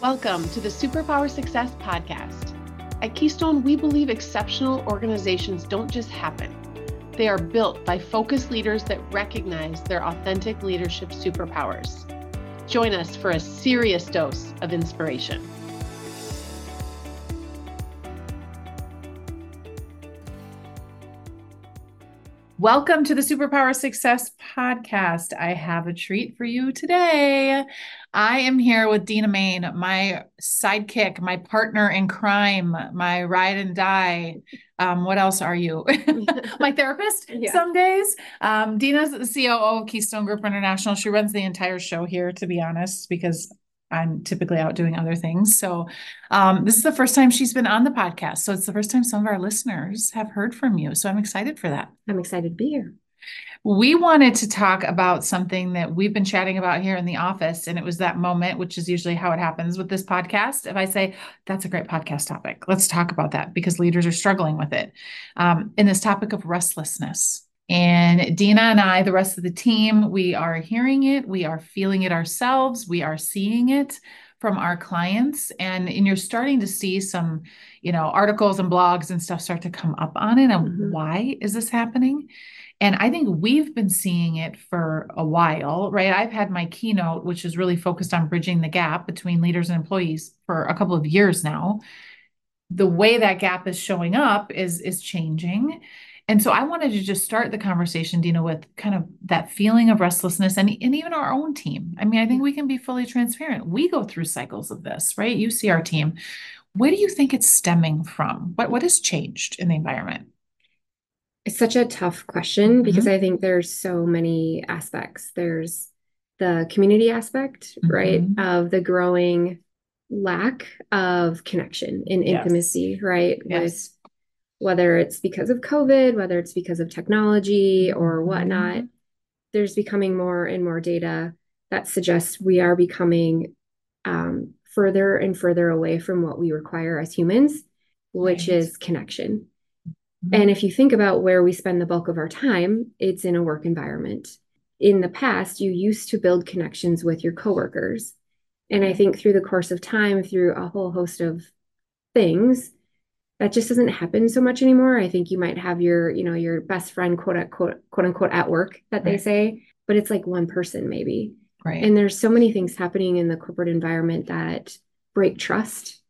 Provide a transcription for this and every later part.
Welcome to the Superpower Success Podcast. At Keystone, we believe exceptional organizations don't just happen, they are built by focused leaders that recognize their authentic leadership superpowers. Join us for a serious dose of inspiration. Welcome to the Superpower Success Podcast. I have a treat for you today. I am here with Dena Mayne, my sidekick, my partner in crime, my ride and die. Um, what else are you? my therapist yeah. some days. Um, Dena's the COO of Keystone Group International. She runs the entire show here, to be honest, because I'm typically out doing other things. So, um, this is the first time she's been on the podcast. So, it's the first time some of our listeners have heard from you. So, I'm excited for that. I'm excited to be here. We wanted to talk about something that we've been chatting about here in the office. And it was that moment, which is usually how it happens with this podcast. If I say, that's a great podcast topic, let's talk about that because leaders are struggling with it. Um, in this topic of restlessness. And Dena and I, the rest of the team, we are hearing it, we are feeling it ourselves, we are seeing it from our clients. And and you're starting to see some you know articles and blogs and stuff start to come up on it and mm-hmm. why is this happening? And i think we've been seeing it for a while right? I've had my keynote which is really focused on bridging the gap between leaders and employees for a couple of years now. The way that gap is showing up is is changing and so I wanted to just start the conversation, Dena, with kind of that feeling of restlessness and, and even our own team. I mean, I think we can be fully transparent. We go through cycles of this, right? You see our team. Where do you think it's stemming from? What what has changed in the environment? It's such a tough question because mm-hmm. I think there's so many aspects. There's the community aspect, mm-hmm. right? Of the growing lack of connection and intimacy, yes. right? Yes. With whether it's because of COVID, whether it's because of technology or mm-hmm. whatnot, there's becoming more and more data that suggests we are becoming um, further and further away from what we require as humans, which right. is connection. Mm-hmm. And if you think about where we spend the bulk of our time, it's in a work environment. In the past, you used to build connections with your coworkers. And I think through the course of time, through a whole host of things, that just doesn't happen so much anymore. I think you might have your, you know, your best friend, quote uh, unquote, quote unquote, at work that right. they say, but it's like one person maybe. Right. And there's so many things happening in the corporate environment that break trust.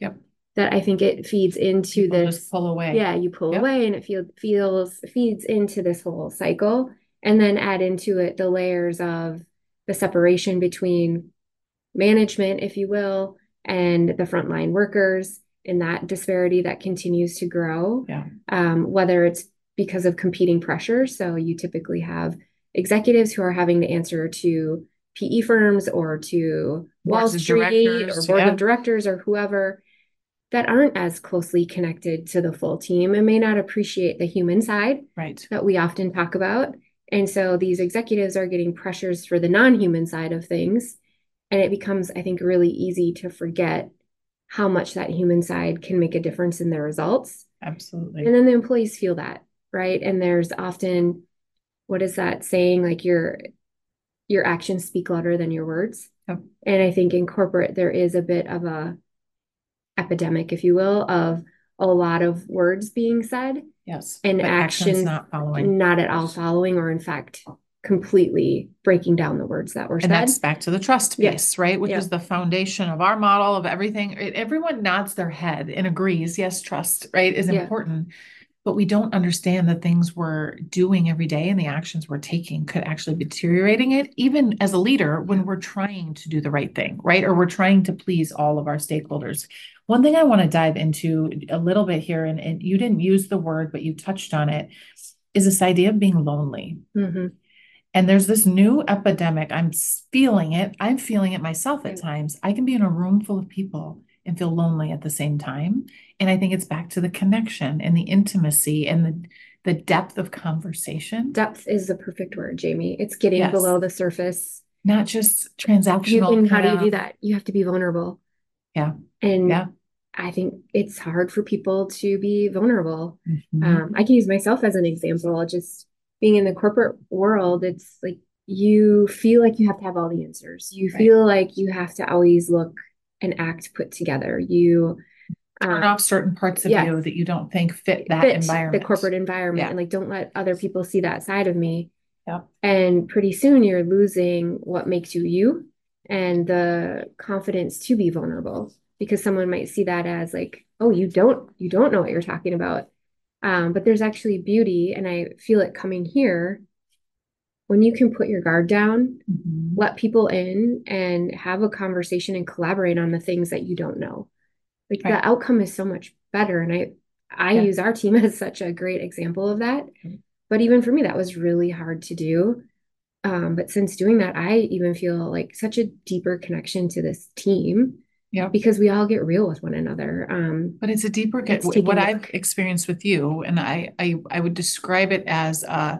Yep. That I think it feeds into People this pull away. Yeah, you pull yep. away and it feel, feels feeds into this whole cycle. And then add into it the layers of the separation between management, if you will, and the frontline workers in that disparity that continues to grow. Yeah. Um, whether it's because of competing pressures. So you typically have executives who are having to answer to PE firms or to Wall Street or board yeah. of directors or whoever that aren't as closely connected to the full team and may not appreciate the human side right. that we often talk about. And so these executives are getting pressures for the non human side of things. And it becomes, I think, really easy to forget how much that human side can make a difference in their results. Absolutely. And then the employees feel that, right? And there's often what is that saying like your your actions speak louder than your words. Yep. And I think in corporate there is a bit of a epidemic if you will of a lot of words being said. Yes. And actions, actions not following. Not at all following or in fact completely breaking down the words that were said. And that's back to the trust piece, yes. right? Which is the foundation of our model of everything. Everyone nods their head and agrees, yes, trust, right, is yeah. important. But we don't understand the things we're doing every day and the actions we're taking could actually be deteriorating it, even as a leader, when we're trying to do the right thing, right? Or we're trying to please all of our stakeholders. One thing I want to dive into a little bit here, and, and you didn't use the word, but you touched on it, is this idea of being lonely. Mm-hmm and there's this new epidemic. I'm feeling it. I'm feeling it myself at times. I can be in a room full of people and feel lonely at the same time. And I think it's back to the connection and the intimacy and the the depth of conversation. Depth is the perfect word, Jamie. It's getting yes. below the surface. Not just transactional. You, and how do you do that? You have to be vulnerable. Yeah. And yeah. I think it's hard for people to be vulnerable. Mm-hmm. Um, I can use myself as an example. I'll just being in the corporate world, it's like you feel like you have to have all the answers. You feel like you have to always look and act put together. You turn um, off certain parts of you that you don't think fit that fit environment, the corporate environment, yeah. and like don't let other people see that side of me. Yeah. And pretty soon you're losing what makes you you and the confidence to be vulnerable because someone might see that as like, oh, you don't you don't know what you're talking about. Um, but there's actually beauty, and I feel it coming here when you can put your guard down, mm-hmm. let people in and have a conversation and collaborate on the things that you don't know. Like right. the outcome is so much better. And I I yeah. use our team as such a great example of that. Mm-hmm. But even for me, that was really hard to do. Um, but since doing that, I even feel like such a deeper connection to this team. Yeah. Because we all get real with one another. Um, but it's a deeper get what I've experienced with you, and I I I would describe it as uh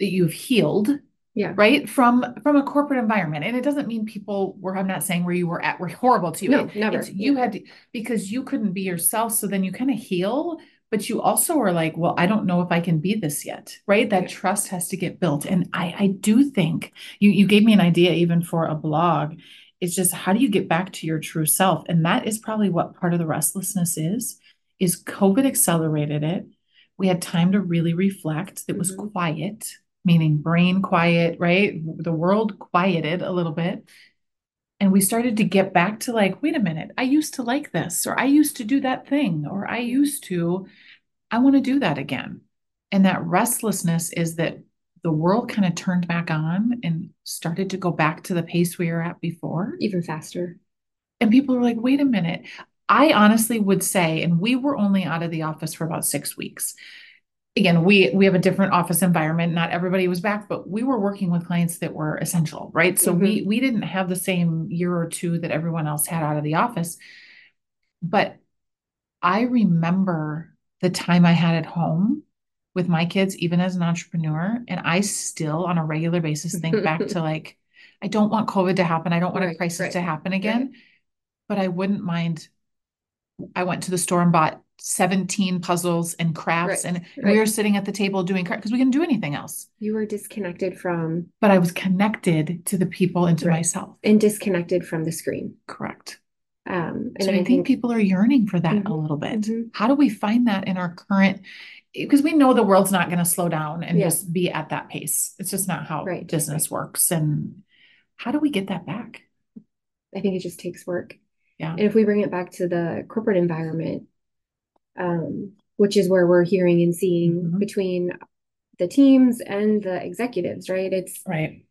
that you've healed yeah right from from a corporate environment and it doesn't mean people were i'm not saying where you were at were horrible to you no, never. It's, you had to, because you couldn't be yourself so then you kind of heal but you also are like well i don't know if i can be this yet right that yeah. trust has to get built and i i do think you you gave me an idea even for a blog it's just how do you get back to your true self and that is probably what part of the restlessness is is covid accelerated it we had time to really reflect it was mm-hmm. quiet meaning brain quiet, right? The world quieted a little bit. And we started to get back to like, wait a minute, I used to like this, or I used to do that thing, or I used to, I want to do that again. And that restlessness is that the world kind of turned back on and started to go back to the pace we were at before. Even faster. And people were like, wait a minute. I honestly would say, and we were only out of the office for about six weeks again we we have a different office environment not everybody was back but we were working with clients that were essential right so mm-hmm. we we didn't have the same year or two that everyone else had out of the office but i remember the time i had at home with my kids even as an entrepreneur and i still on a regular basis think back to like i don't want covid to happen. I don't want right, a crisis right, to happen again right. but i wouldn't mind. I went to the store and bought 17 puzzles and crafts and we were sitting at the table doing crafts because we couldn't do anything else. You were disconnected from but i was connected to the people and to myself. and disconnected from the screen. Correct. Um and so I, I think, think, people are yearning for that mm-hmm, a little bit. Mm-hmm. how do we find that in our current because we know the world's not going to slow down and yeah. just be at that pace. It's just not how business works. And how do we get that back? I think it just takes work. Yeah. And if we bring it back to the corporate environment um, which is where we're hearing and seeing mm-hmm. between the teams and the executives, right? It's right.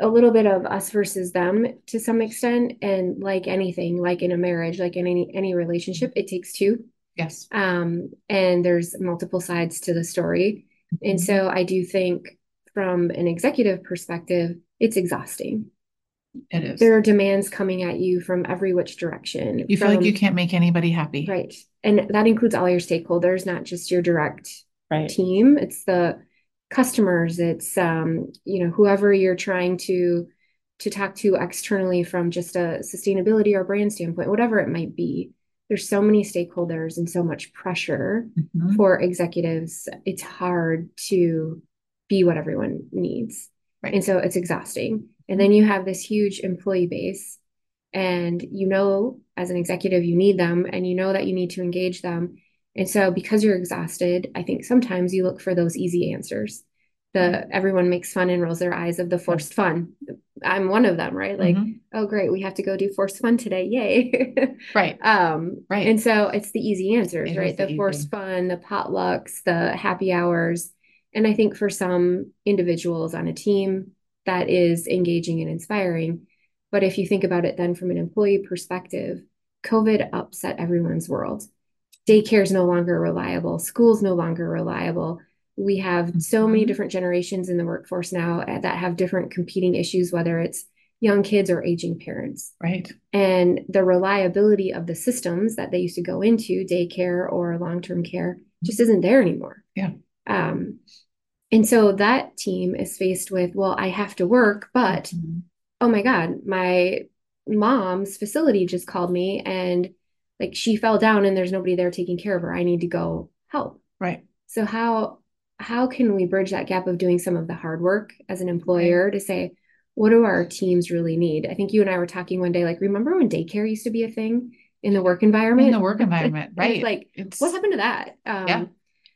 a little bit of us versus them to some extent. And like anything like in a marriage like in any any relationship it takes two yes um and there's multiple sides to the story mm-hmm. and so i do think from an executive perspective it's exhausting it is. There are demands coming at you from every which direction. You feel like you can't make anybody happy. Right. And that includes all your stakeholders, not just your direct right. team. It's the customers, it's um, you know, whoever you're trying to to talk to externally from just a sustainability or brand standpoint, whatever it might be. There's so many stakeholders and so much pressure mm-hmm. for executives. It's hard to be what everyone needs. Right. And so it's exhausting. And then you have this huge employee base, and you know, as an executive, you need them and you know that you need to engage them. And so, because you're exhausted, I think sometimes you look for those easy answers. The everyone makes fun and rolls their eyes of the forced fun. I'm one of them, right? Like, mm-hmm. oh, great, we have to go do forced fun today. Yay. right. Um, right. And so it's the easy answers, it right? The, the forced fun, the potlucks, the happy hours. And I think for some individuals on a team, that is engaging and inspiring. But if you think about it then from an employee perspective, COVID upset everyone's world. Daycare is no longer reliable, school's no longer reliable. We have so many mm-hmm. different generations in the workforce now uh, that have different competing issues, whether it's young kids or aging parents. Right. And the reliability of the systems that they used to go into, daycare or long term care, just isn't there anymore. Yeah. Um, and so that team is faced with, well, I have to work, but mm-hmm. oh my God, my mom's facility just called me and like she fell down and there's nobody there taking care of her. I need to go help. Right. So how how can we bridge that gap of doing some of the hard work as an employer right. to say, what do our teams really need? I think you and I were talking one day, like, remember when daycare used to be a thing in the work environment? In the work environment, right? like, it's, what happened to that? Um, yeah.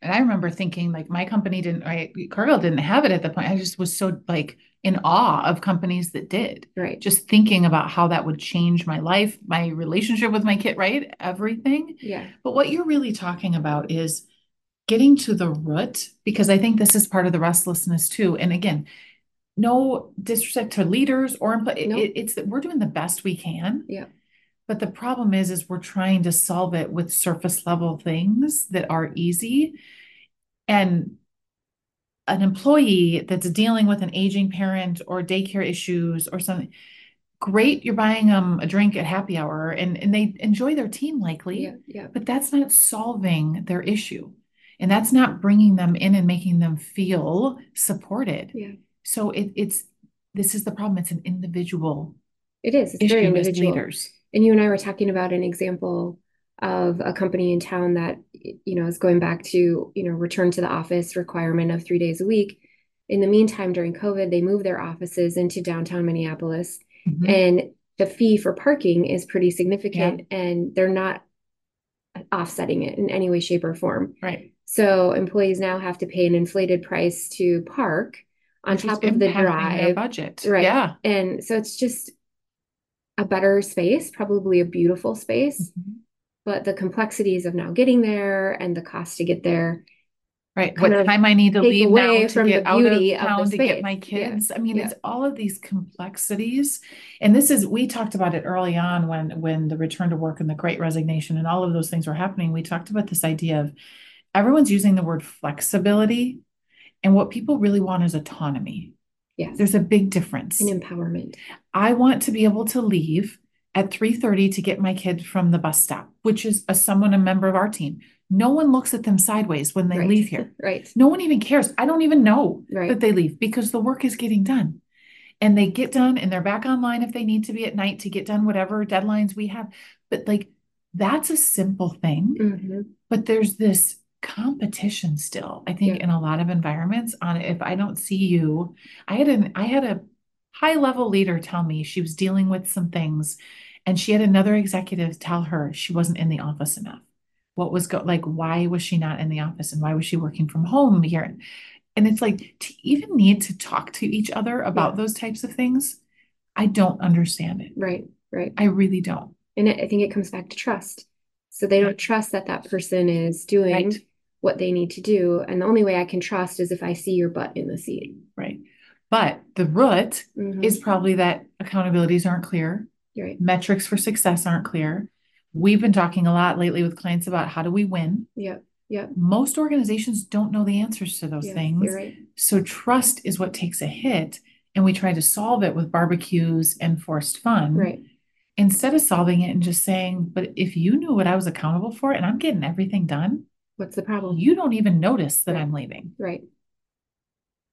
And I remember thinking, like, my company didn't, right? Cargill didn't have it at the point. I just was so like in awe of companies that did. Right. Just thinking about how that would change my life, my relationship with my kid, right? Everything. Yeah. But what you're really talking about is getting to the root, because I think this is part of the restlessness too. And again, no disrespect to leaders or nope. it, it's that we're doing the best we can. Yeah. But the problem is, is we're trying to solve it with surface level things that are easy. And an employee that's dealing with an aging parent or daycare issues or something, great, you're buying them a drink at happy hour and, and they enjoy their team likely. Yeah, yeah. But that's not solving their issue. And that's not bringing them in and making them feel supported. Yeah. So it, it's this is the problem. It's an individual. It is. It's very individual. Leaders. And you and I were talking about an example of a company in town that you know is going back to you know return to the office requirement of three days a week. In the meantime, during COVID, they moved their offices into downtown Minneapolis, mm-hmm. and the fee for parking is pretty significant, yeah. and they're not offsetting it in any way, shape, or form. Right. So employees now have to pay an inflated price to park on top of the drive budget. Right. Yeah. And so it's just a better space, probably a beautiful space. Mm-hmm. But the complexities of now getting there and the cost to get there. Right. What time I need to leave now to get out of town of to get my kids. Yeah. I mean, yeah. it's all of these complexities. And this is we talked about it early on when when the return to work and the great resignation and all of those things were happening. We talked about this idea of everyone's using the word flexibility and what people really want is autonomy. Yes. There's a big difference. And empowerment. I want to be able to leave at 3:30 to get my kid from the bus stop, which is a someone a member of our team. No one looks at them sideways when they right. leave here. right. No one even cares. I don't even know right. that they leave because the work is getting done. And they get done and they're back online if they need to be at night to get done whatever deadlines we have. But like that's a simple thing. Mm-hmm. But there's this competition still i think yeah. in a lot of environments. On if i don't see you i had an i had a high level leader tell me she was dealing with some things and she had another executive tell her she wasn't in the office enough. What was go like why was she not in the office and why was she working from home here? And it's like to even need to talk to each other about yeah. those types of things i don't understand it. Right right. I really don't. And i think it comes back to trust. So they don't trust that that person is doing right what they need to do. And the only way I can trust is if I see your butt in the seat. Right. But the root mm-hmm. is probably that accountabilities aren't clear. Right. Metrics for success aren't clear. We've been talking a lot lately with clients about how do we win? Yeah. Yeah. Most organizations don't know the answers to those yeah, things. Right. So trust is what takes a hit. And we try to solve it with barbecues and forced fun. Right. Instead of solving it and just saying, but if you knew what I was accountable for and I'm getting everything done, What's the problem? You don't even notice that right. I'm leaving. Right.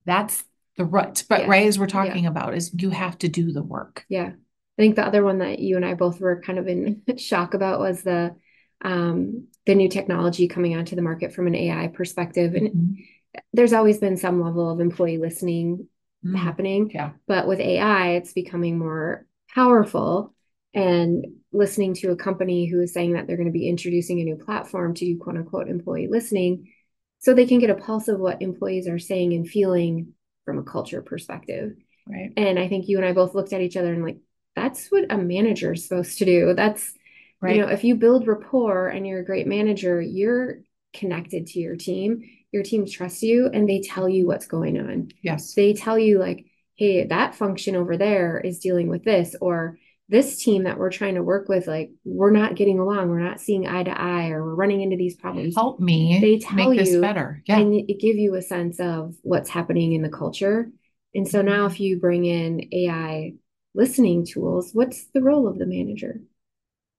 That's the rut. But yes. right as we're talking yeah. about is you have to do the work. Yeah. I think the other one that you and I both were kind of in shock about was the um the new technology coming onto the market from an AI perspective. And mm-hmm. there's always been some level of employee listening mm-hmm. happening. Yeah. But with AI, it's becoming more powerful and listening to a company who is saying that they're going to be introducing a new platform to do quote unquote employee listening so they can get a pulse of what employees are saying and feeling from a culture perspective. Right. And I think you and I both looked at each other and like, that's what a manager is supposed to do. That's, right. you know, if you build rapport and you're a great manager, you're connected to your team. Your team trusts you and they tell you what's going on. Yes. They tell you, like, hey, that function over there is dealing with this, or this team that we're trying to work with, like we're not getting along, we're not seeing eye to eye, or we're running into these problems. Help me. They tell make you better. Yeah. And it give you a sense of what's happening in the culture. And so now if you bring in AI listening tools, what's the role of the manager?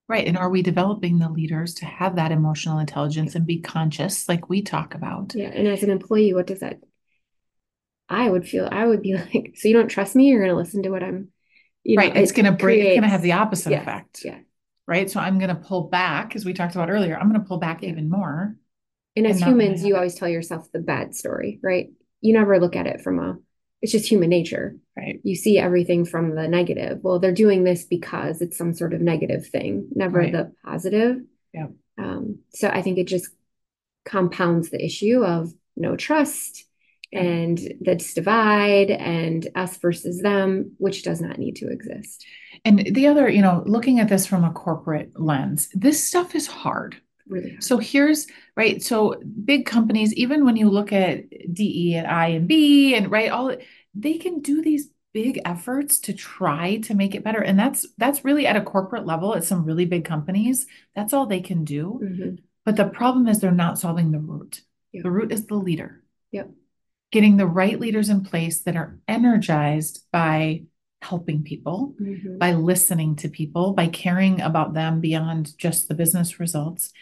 Right. And are we developing the leaders to have that emotional intelligence and be conscious, like we talk about? Yeah. And as an employee, what does that? I would feel, I would be like, so you don't trust me? You're going to listen to what I'm you right. Know, it's it going to break, it's going to have the opposite yeah, effect. Yeah. Right. So I'm going to pull back, as we talked about earlier, I'm going to pull back yeah. even more. And as and humans, you always tell yourself the bad story, right? You never look at it from a it's just human nature. Right. You see everything from the negative. Well, they're doing this because it's some sort of negative thing, never Right. the positive. Yeah. Um, so I think it just compounds the issue of no trust. And this divide and us versus them, which does not need to exist. And the other, you know, looking at this from a corporate lens, this stuff is hard. Really. hard. So here's right. So big companies, even when you look at DE and I and B and right, all they can do these big efforts to try to make it better. And that's that's really at a corporate level at some really big companies. That's all they can do. Mhm. But the problem is they're not solving the root. The root is the leader. Yep. Getting the right leaders in place that are energized by helping people, Mhm. by listening to people, by caring about them beyond just the business results,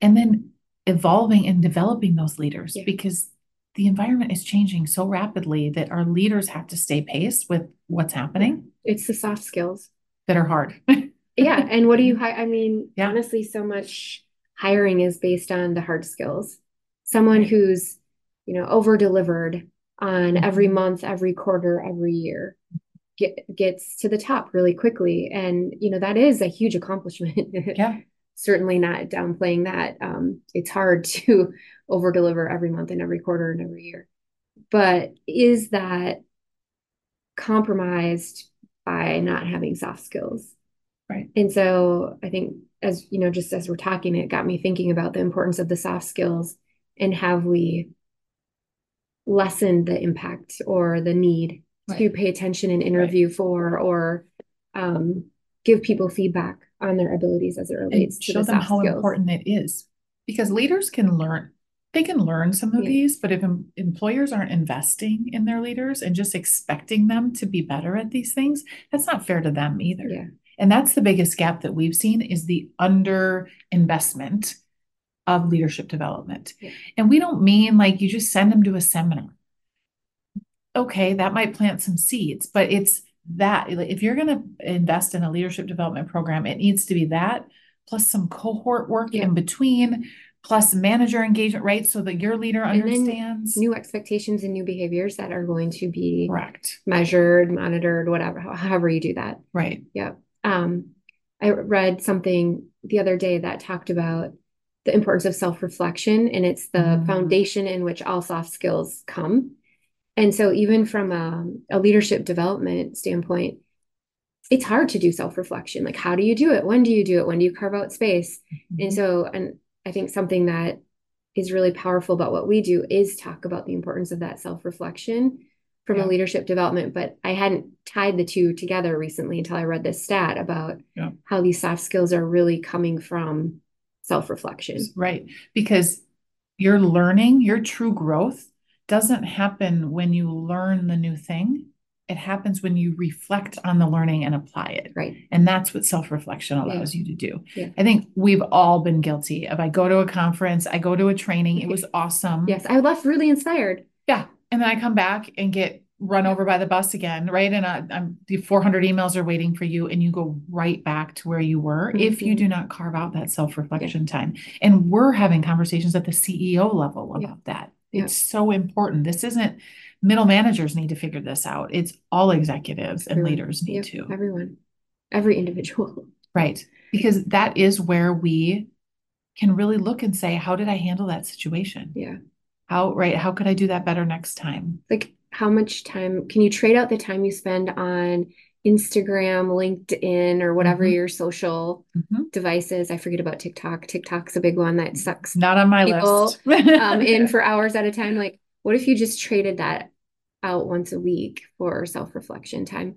and then evolving and developing those leaders Yeah. because the environment is changing so rapidly that our leaders have to stay pace with what's happening It's the soft skills. that are hard. Yeah. And what do you, hi- I mean, Yeah. honestly, so much hiring is based on the hard skills. Someone who's, you know, over delivered on every Mhm. month, every quarter, every year get, gets to the top really quickly. And, you know, that is a huge accomplishment. Yeah. Certainly not downplaying that. Um, it's hard to over deliver every month and every quarter and every year. But is that compromised by not having soft skills? Right. And so I think as you know, just as we're talking, it got me thinking about the importance of the soft skills and have we lessened the impact or the need to pay attention and interview for or um, give people feedback on their abilities as it and relates to show the them how skills. important it is because leaders can learn they can learn some of Yeah. these but if em- employers aren't investing in their leaders and just expecting them to be better at these things that's not fair to them either Yeah. and that's the biggest gap that we've seen is the under investment of leadership development. Yeah. and we don't mean like you just send them to a seminar. Okay that might plant some seeds but it's that if you're going to invest in a leadership development program it needs to be that plus some cohort work Yeah. in between plus manager engagement right? So that your leader And understands. New expectations and new behaviors that are going to be correct. measured, monitored, whatever, however you do that. right. Um, I read something the other day that talked about the importance of self-reflection, and it's the Mm. foundation in which all soft skills come. And so, even from a, a leadership development standpoint, it's hard to do self-reflection. Like, how do you do it? When do you do it? When do you carve out space? And so, and I think something that is really powerful about what we do is talk about the importance of that self-reflection from Yeah. a leadership development. But I hadn't tied the two together recently until I read this stat about Yeah. how these soft skills are really coming from self-reflection. Right. Because your learning, your true growth doesn't happen when you learn the new thing. It happens when you reflect on the learning and apply it. Right. And that's what self reflection Yeah. allows you to do. Yeah. I think we've all been guilty of I go to a conference, I go to a training, it was awesome. Yes, I left really inspired. Yeah. And then I come back and get run over by the bus again, right? And I, I'm the 400 emails are waiting for you, and you go right back to where you were if you Mhm. do not carve out that self reflection time. And we're having conversations at the CEO level Yeah. about that. Yeah. It's so important. This isn't middle managers need to figure this out. It's all executives and leaders need to. everyone, every individual. Right. Because that is where we can really look and say, how did I handle that situation? Yeah. How, right? How could I do that better next time? Like, how much time can you trade out the time you spend on Instagram, LinkedIn, or whatever Mhm. your social Mhm. devices? I forget about TikTok. TikTok's a big one that sucks Not on my list. um, in for hours at a time. Like, what if you just traded that out once a week for self-reflection time?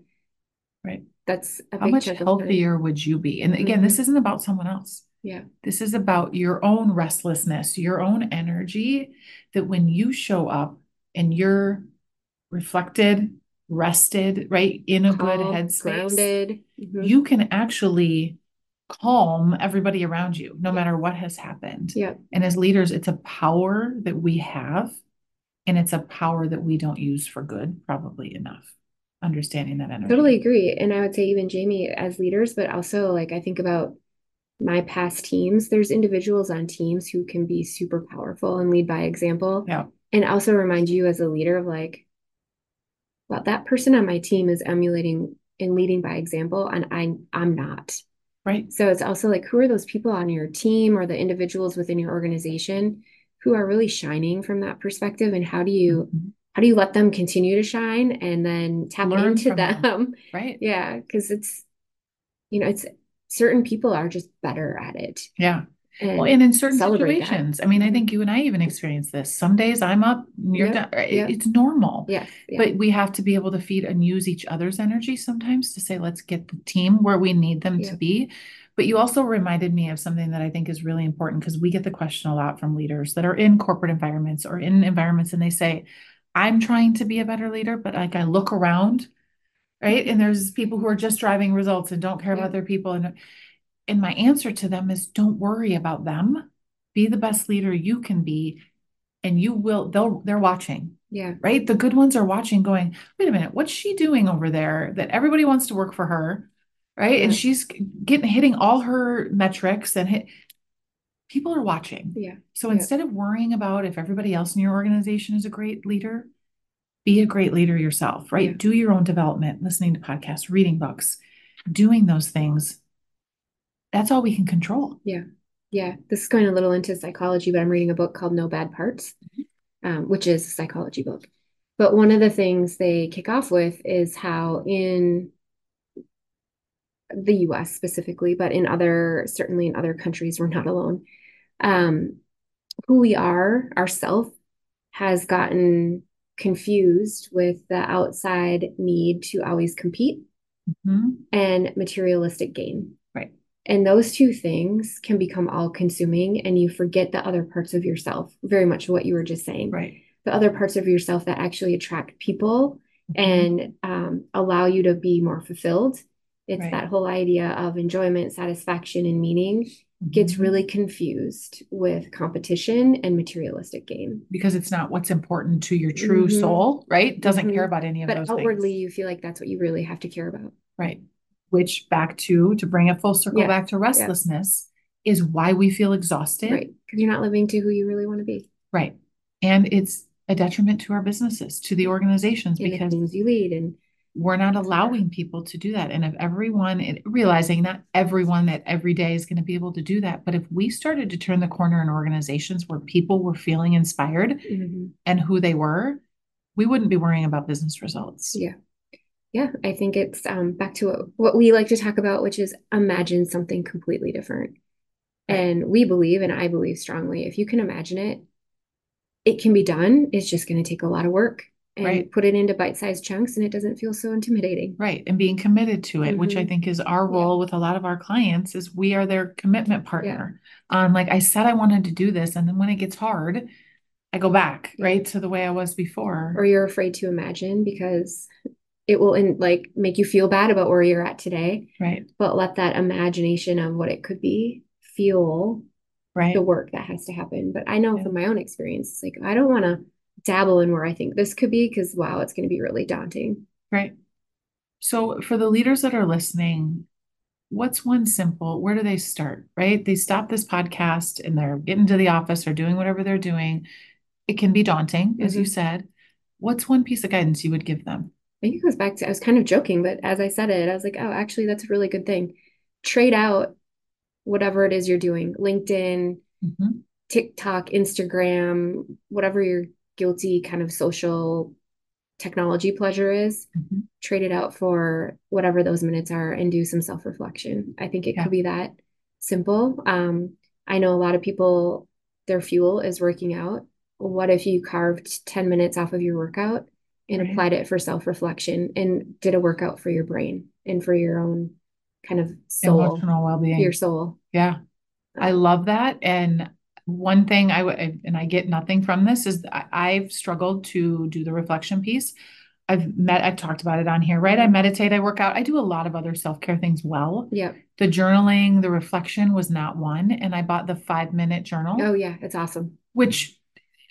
Right. That's a How big much time. healthier would you be? And again, this isn't about someone else. Yeah. This is about your own restlessness, your own energy, that when you show up and you're reflected, rested, right, in a good headspace, grounded. Mhm. you can actually calm everybody around you, no matter what has happened. Yep. And as leaders, it's a power that we have, and it's a power that we don't use for good, probably enough. Understanding that energy. Totally agree. And I would say even Jamie as leaders, but also like I think about my past teams, there's individuals on teams who can be super powerful and lead by example. Yeah. And also remind you as a leader of like, well, that person on my team is emulating and leading by example, and I I'm not. Right. So it's also like who are those people on your team or the individuals within your organization who are really shining from that perspective and how do you mm-hmm. how do you let them continue to shine and then tap Learn into them? them? Right. Yeah, because it's you know, it's certain people are just better at it. Yeah. And well, and in certain situations, that. I mean, I think you and I even experience this. Some days I'm up, you're yep, down. It's normal. Yeah, But we have to be able to feed and use each other's energy sometimes to say, let's get the team where we need them to be. But you also reminded me of something that I think is really important because we get the question a lot from leaders that are in corporate environments or in environments and they say, I'm trying to be a better leader, but like I look around, right? And there's people who are just driving results and don't care about their people. And and my answer to them is don't worry about them. Be the best leader you can be. And you will, they'll, they're watching. Yeah. Right. The good ones are watching, going, wait a minute, what's she doing over there that everybody wants to work for her? Right. Yeah. And she's getting hitting all her metrics and hit people are watching. Yeah. So yeah. instead of worrying about if everybody else in your organization is a great leader, be a great leader yourself, right? Yeah. Do your own development, listening to podcasts, reading books, doing those things that's all we can control. Yeah. Yeah. This is going a little into psychology, but I'm reading a book called No Bad Parts, mm-hmm. um, which is a psychology book. But one of the things they kick off with is how in the US specifically, but in other, certainly in other countries, we're not alone. Um, who we are, ourself, has gotten confused with the outside need to always compete mm-hmm. and materialistic gain. And those two things can become all consuming, and you forget the other parts of yourself, very much what you were just saying. Right. The other parts of yourself that actually attract people mm-hmm. and um, allow you to be more fulfilled. It's right. that whole idea of enjoyment, satisfaction, and meaning mm-hmm. gets really confused with competition and materialistic gain. Because it's not what's important to your true mm-hmm. soul, right? Doesn't care mm-hmm. about any of but those outwardly, things. you feel like that's what you really have to care about. Right which back to to bring a full circle yeah. back to restlessness yeah. is why we feel exhausted. Right. Because you're not living to who you really want to be. Right. And it's a detriment to our businesses to the organizations and because the you lead and we're not allowing people to do that. And if everyone realizing that everyone that every day is going to be able to do that but if we started to turn the corner in organizations where people were feeling inspired mm-hmm. and who they were we wouldn't be worrying about business results. Yeah yeah, I think it's um, back to what, what we like to talk about, which is imagine something completely different. And we believe, and I believe strongly, if you can imagine it, it can be done. It's just going to take a lot of work and right. put it into bite-sized chunks and it doesn't feel so intimidating. Right. And being committed to it, mm-hmm. which I mm-hmm. think is our role yeah. with a lot of our clients is we are their commitment partner. Yeah. Um, like I said I wanted to do this and then when it gets hard, I go back, yeah. right, to the way I was before. Or you're afraid to imagine because it will in, like make you feel bad about where you're at today. Right. But let that imagination of what it could be fuel right. the work that has to happen. But I know yeah. from my own experience, it's like I don't want to dabble in where I think this could be because wow, it's going to be really daunting. Right. So for the leaders that are listening, what's one simple where do they start right they stop this podcast and they're getting to the office or doing whatever they're doing it can be daunting as mm-hmm. you said what's one piece of guidance you would give them I think it goes back to I was kind of joking, but as I said it, I was like, oh, actually, that's a really good thing. Trade out whatever it is you're doing, LinkedIn, mm-hmm. TikTok, Instagram, whatever your guilty kind of social technology pleasure is, mm-hmm. trade it out for whatever those minutes are and do some self reflection. I think it yeah. could be that simple. Um, I know a lot of people, their fuel is working out. What if you carved 10 minutes off of your workout and right. applied it for self reflection and did a workout for your brain and for your own kind of soul, emotional well being, your soul. Yeah, I um, love that. And one thing I would, and I get nothing from this is I've struggled to do the reflection piece. I've met, I've talked about it on here, right? I meditate, I work out, I do a lot of other self care things well. Yeah. The journaling, the reflection was not one. And I bought the five minute journal. Oh, yeah. It's awesome. Which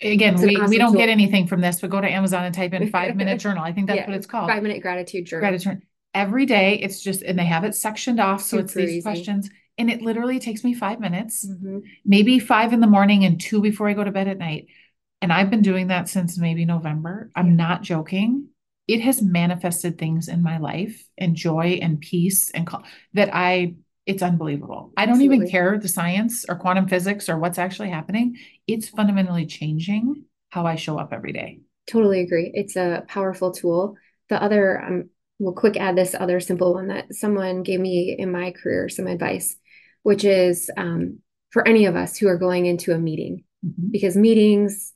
again, we, awesome we don't tool. get anything from this, but go to Amazon and type in five minute journal. I think that's yeah, what it's called. Five minute gratitude journal. Gratitude. Every day it's just, and they have it sectioned off. So Super it's these easy. questions. And it literally takes me five minutes, mm-hmm. maybe five in the morning and two before I go to bed at night. And I've been doing that since maybe November. I'm not joking. it has manifested things in my life and joy and peace and that I it's unbelievable. I don't Absolutely. even care the science or quantum physics or what's actually happening. It's fundamentally changing how I show up every day. Totally agree. It's a powerful tool. The other, um, we'll quick add this other simple one that someone gave me in my career some advice, which is um, for any of us who are going into a meeting, mm-hmm. because meetings,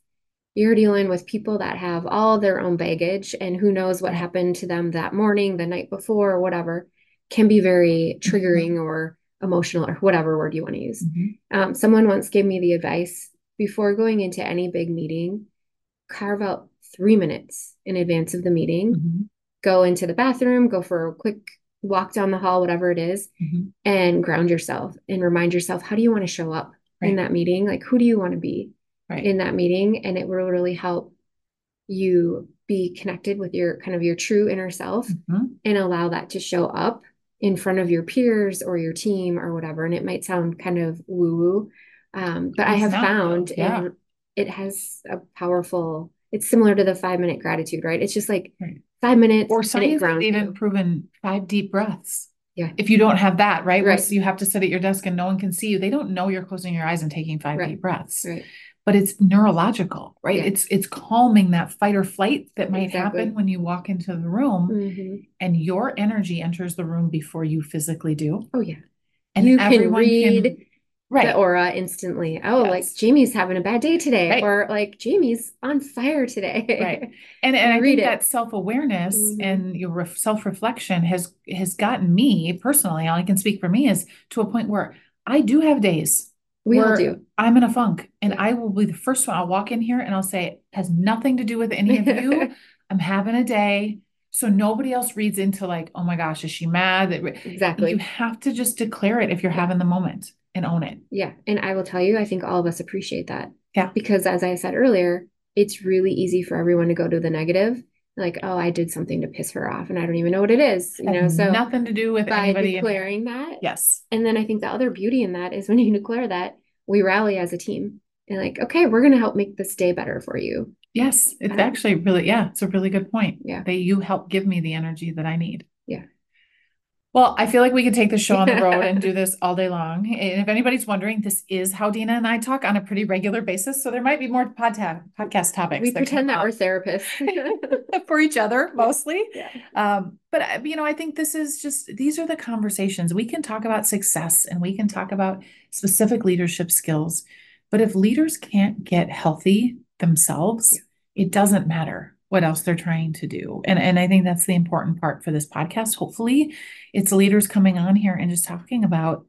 you're dealing with people that have all their own baggage and who knows what happened to them that morning, the night before, or whatever, can be very mm-hmm. triggering or emotional or whatever word you want to use. Mm-hmm. Um, someone once gave me the advice before going into any big meeting, carve out three minutes in advance of the meeting, mm-hmm. go into the bathroom, go for a quick walk down the hall, whatever it is, mm-hmm. and ground yourself and remind yourself, how do you want to show up right. in that meeting? Like, who do you want to be right. in that meeting? And it will really help you be connected with your kind of your true inner self mm-hmm. and allow that to show up in front of your peers or your team or whatever. And it might sound kind of woo woo, um, but it's I have found yeah. it has a powerful it's similar to the five minute gratitude, right? It's just like right. five minutes. Or science has even proven five deep breaths. Yeah. If you don't have that, right? right. you have to sit at your desk and no one can see you. They don't know you're closing your eyes and taking five right. deep breaths. Right. But it's neurological, right? Yeah. It's it's calming that fight or flight that might exactly. happen when you walk into the room mm-hmm. and your energy enters the room before you physically do. Oh yeah. And you can read can, right. the aura instantly. Oh, yes. like Jamie's having a bad day today, right. or like Jamie's on fire today. right. And and I think it. that self awareness mm-hmm. and your self reflection has has gotten me personally. All I can speak for me is to a point where I do have days. We all do. I'm in a funk, and. I will be the first one. I'll walk in here and I'll say, it has nothing to do with any of you. I'm having a day. So nobody else reads into like, oh my gosh, is she mad? Exactly. You have to just declare it if you're having the moment and own it. Yeah. And I will tell you, I think all of us appreciate that. Yeah. Because as I said earlier, it's really easy for everyone to go to the negative. Like, oh, I did something to piss her off and I don't even know what it is. You know, so nothing to do with by declaring in- that. Yes. And then I think the other beauty in that is when you declare that, we rally as a team and like, okay, we're gonna help make this day better for you. Yes. It's um, actually really, yeah, it's a really good point. Yeah. That you help give me the energy that I need. Yeah. Well, I feel like we could take the show on the road and do this all day long. And if anybody's wondering, this is how Dena and I talk on a pretty regular basis. So there might be more podta- podcast topics. We that pretend that we're therapists for each other mostly. Yeah. Um, but uh, you know, I think this is just these are the conversations we can talk about success and we can talk about specific leadership skills. But if leaders can't get healthy themselves, yeah. it doesn't matter what else they're trying to do. And and I think that's the important part for this podcast. Hopefully, it's leaders coming on here and just talking about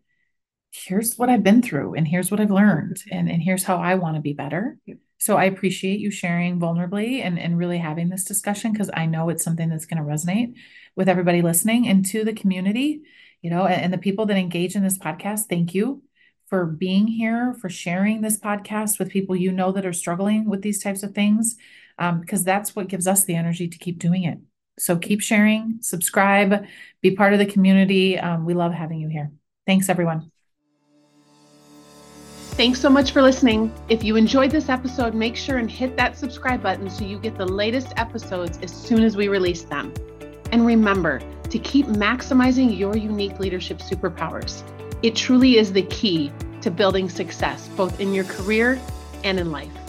here's what I've been through and here's what I've learned and, and here's how I want to be better. So I appreciate you sharing vulnerably and, and really having this discussion because I know it's something that's going to resonate with everybody listening and to the community, you know, and, and the people that engage in this podcast. Thank you for being here, for sharing this podcast with people you know that are struggling with these types of things um, because that's what gives us the energy to keep doing it. So keep sharing, subscribe, be part of the community. Um, we love having you here. Thanks, everyone. Thanks so much for listening. If you enjoyed this episode, make sure and hit that subscribe button so you get the latest episodes as soon as we release them. And remember to keep maximizing your unique leadership superpowers. It truly is the key to building success, both in your career and in life.